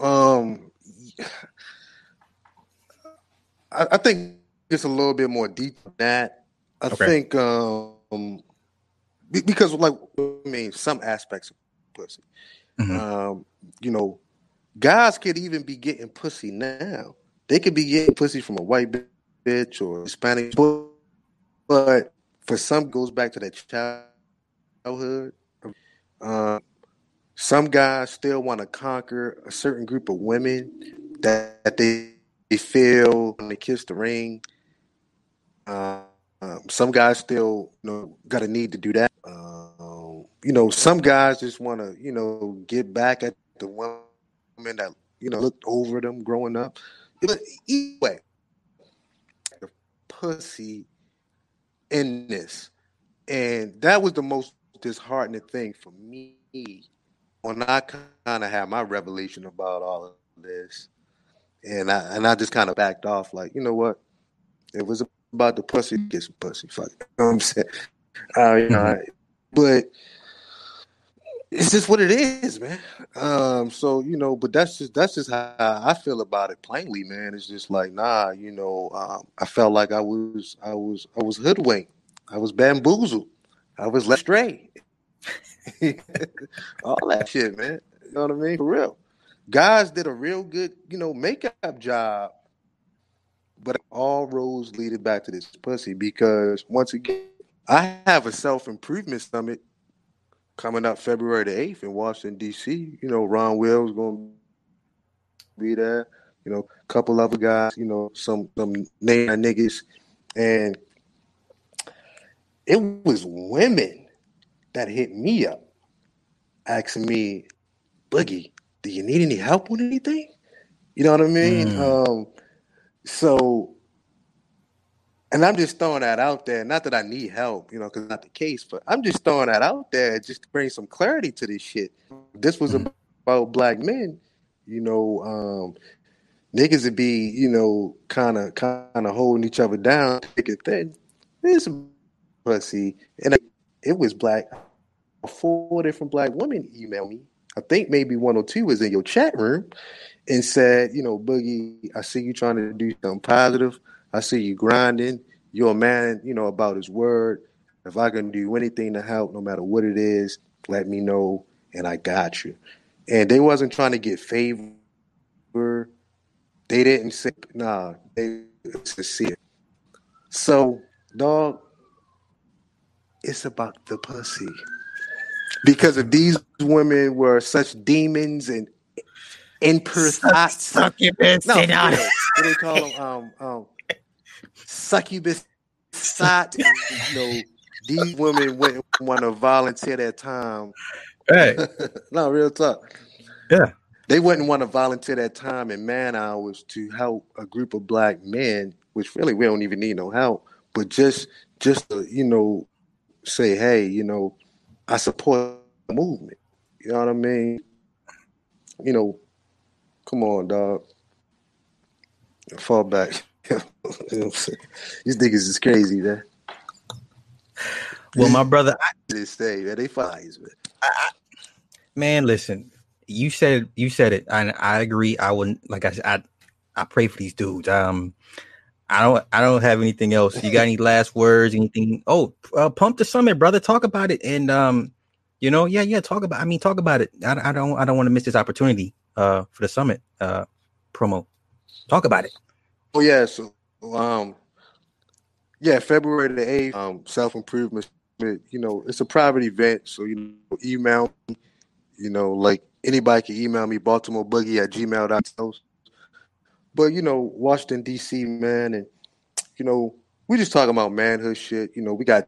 A: Um, I, I think it's a little bit more deep than that. I okay. think um because like I mean some aspects of pussy. Mm-hmm. Um, you know, guys could even be getting pussy now. They could be getting pussy from a white bitch or Hispanic, but for some goes back to that childhood. Um, some guys still want to conquer a certain group of women that, that they, they feel when they kiss the ring. Uh, um, some guys still, you know, got a need to do that. Um, you know, some guys just want to, you know, get back at the women that you know looked over them growing up. But anyway, the pussy in this, and that was the most disheartening thing for me when I kind of had my revelation about all of this, and I and I just kind of backed off, like you know what, it was about the pussy, get some pussy, fuck. It. You know what I'm saying? Uh, you know, mm-hmm. but it's just what it is, man. Um, so you know, but that's just that's just how I feel about it. Plainly, man, it's just like nah, you know. Um, I felt like I was I was I was hoodwinked. I was bamboozled. I was led astray. All that shit, man. You know what I mean? For real. Guys did a real good, you know, makeup job, but all roads leading back to this pussy because once again, I have a self improvement summit coming up February the 8th in Washington, D.C. You know, Ron Will's going to be there. You know, a couple other guys, you know, some some name niggas. And it was women that hit me up asking me, Boogie, do you need any help with anything? You know what I mean? Mm. Um, so and I'm just throwing that out there. Not that I need help, you know, because not the case, but I'm just throwing that out there just to bring some clarity to this shit. This was mm-hmm. about black men, you know. Um, niggas would be, you know, kind of, kind of holding each other down, thick and thin. This pussy, and it was black. Four different black women emailed me. I think maybe one or two was in your chat room and said, you know, Boogie, I see you trying to do something positive. I see you grinding. You're a man, you know, about his word. If I can do anything to help, no matter what it is, let me know. and I got you. And they wasn't trying to get favor. They didn't say nah. They sincere. So, dog, it's about the pussy. Because if these women were such demons and imperfect,
B: Succubus.
A: no,
B: sit
A: for
B: down.
A: real. what do they call them? Um, um, succubus, sot. You know, these women wouldn't want to volunteer their time.
B: Hey,
A: no, real talk.
B: Yeah.
A: They wouldn't want to volunteer their time and man hours to help a group of black men, which really we don't even need no help, but just just to, you know, say, hey, you know, I support the movement. You know what I mean? You know, come on, dog. Fall back. You know what I'm saying? These niggas is crazy, man.
B: well, my brother, I,
A: They stay, man. They fires, man.
B: man, listen, you said it, you said it, and I agree. I wouldn't like I said, I I pray for these dudes. Um, I don't I don't have anything else. You got any last words? Anything? Oh, uh, pump the summit, brother. Talk about it, and um, you know, yeah, yeah, talk about. I mean, talk about it. I, I don't I don't want to miss this opportunity. Uh, for the summit uh promo. Talk about it.
A: Oh yeah, so um yeah, February the eighth, um, self improvement. You know, it's a private event, so you know, email you know, like anybody can email me, Baltimore Boogie at gmail.com. But you know, Washington DC, man, and you know, we just talking about manhood shit. You know, we got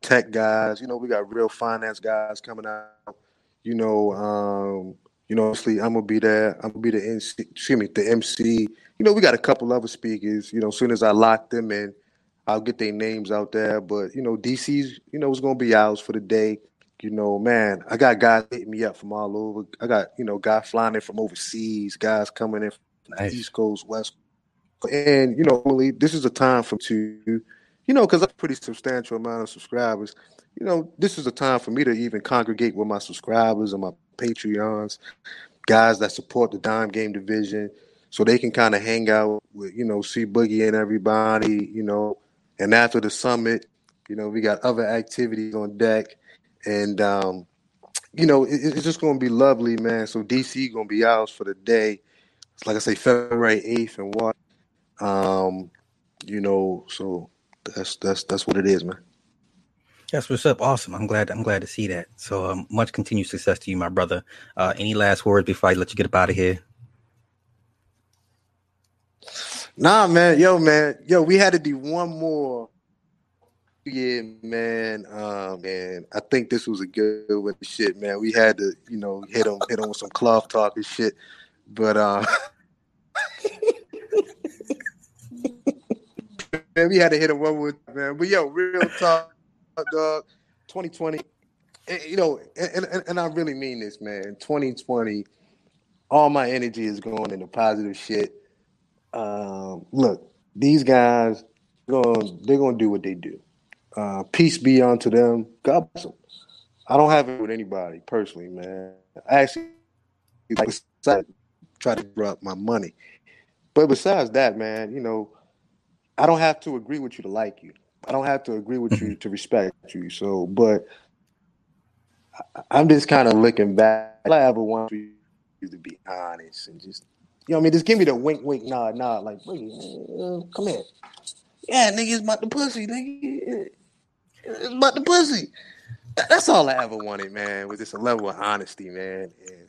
A: tech guys, you know, we got real finance guys coming out. You know, um, you know, obviously I'm gonna be there. I'm gonna be the MC, excuse me, the MC. You know, we got a couple other speakers. You know, as soon as I lock them in, I'll get their names out there. But you know, DC's, you know, it's gonna be ours for the day. You know, man, I got guys hitting me up from all over. I got you know guys flying in from overseas, guys coming in
B: Nice.
A: East Coast, West, and you know, really, this is a time for to, you know, because I'm pretty substantial amount of subscribers. You know, this is a time for me to even congregate with my subscribers and my Patreons, guys that support the Dime Game Division, so they can kind of hang out with, you know, C Boogie and everybody, you know. And after the summit, you know, we got other activities on deck, and um, you know, it, it's just gonna be lovely, man. So DC gonna be ours for the day. Like I say, February eighth and what, um, you know, so that's that's that's what it is, man.
B: That's what's up. Awesome. I'm glad. I'm glad to see that. So um, much continued success to you, my brother. Uh, any last words before I let you get up out of here?
A: Nah, man, yo, man, yo, we had to do one more. Yeah, man, um, man, I think this was a good one. Shit, man, we had to, you know, hit him, hit him with some cloth talk and shit. But uh, man, we had to hit him one more, man. But yo, real talk, dog. 2020, eh, you know, and, and and I really mean this, man. 2020, all my energy is going into positive shit um, look, these guys going they're gonna do what they do. Uh, peace be unto them. God bless them. I don't have it with anybody personally, man. I actually like try to drop my money, but besides that, man, you know, I don't have to agree with you to like you. I don't have to agree with you to respect you. So, but I'm just kind of looking back. All I ever want you to be honest and just you know I mean? Just give me the wink, wink, nod, nod. Like, "Wait, uh, come here. Yeah, nigga, it's about the pussy, nigga. It's about the pussy. That's all I ever wanted, man, was just a level of honesty, man. And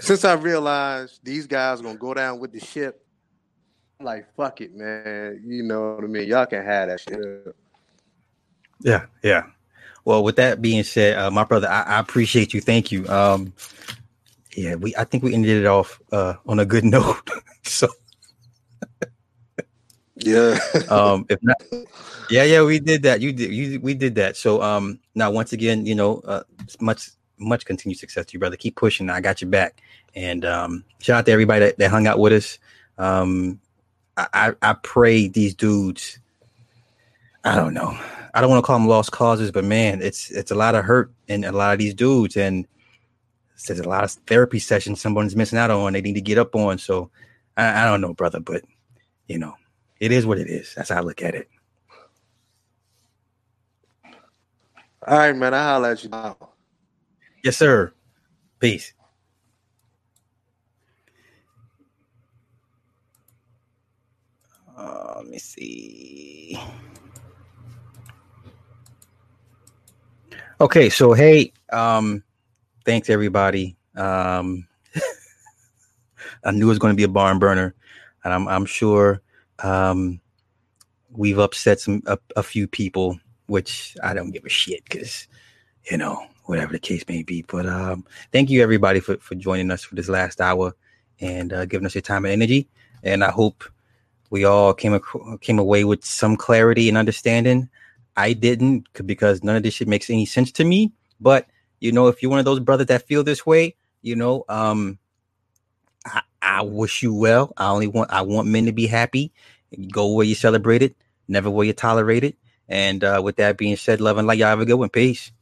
A: since I realized these guys are gonna go down with the ship, like, fuck it, man. You know what I mean? Y'all can have that shit.
B: Yeah, yeah. Well, with that being said, uh, my brother, I, I appreciate you. Thank you. Um, yeah, we I think we ended it off uh, on a good note. so,
A: Yeah.
B: um, if not, yeah, yeah, we did that. You did, you we did that. So, um, now once again, you know, uh, much much continued success to you, brother. Keep pushing. I got your back. And um, shout out to everybody that, that hung out with us. Um, I, I pray these dudes. I don't know. I don't want to call them lost causes, but man, it's it's a lot of hurt in a lot of these dudes, and there's a lot of therapy sessions someone's missing out on. They need to get up on. So I, I don't know, brother, but you know, it is what it is. That's how I look at it.
A: All right, man. I holler at you now.
B: Yes, sir. Peace. Uh, let me see. Okay, so hey, um, thanks everybody. Um, I knew it was going to be a barn burner, and I'm I'm sure um, we've upset some a, a few people, which I don't give a shit because you know whatever the case may be. But um, thank you everybody for for joining us for this last hour and uh, giving us your time and energy. And I hope we all came ac- came away with some clarity and understanding. I didn't because none of this shit makes any sense to me. But you know, if you're one of those brothers that feel this way, you know, um, I, I wish you well. I only want I want men to be happy. Go where you celebrate it, never where you tolerate it. And uh, with that being said, love and light, y'all have a good one. Peace.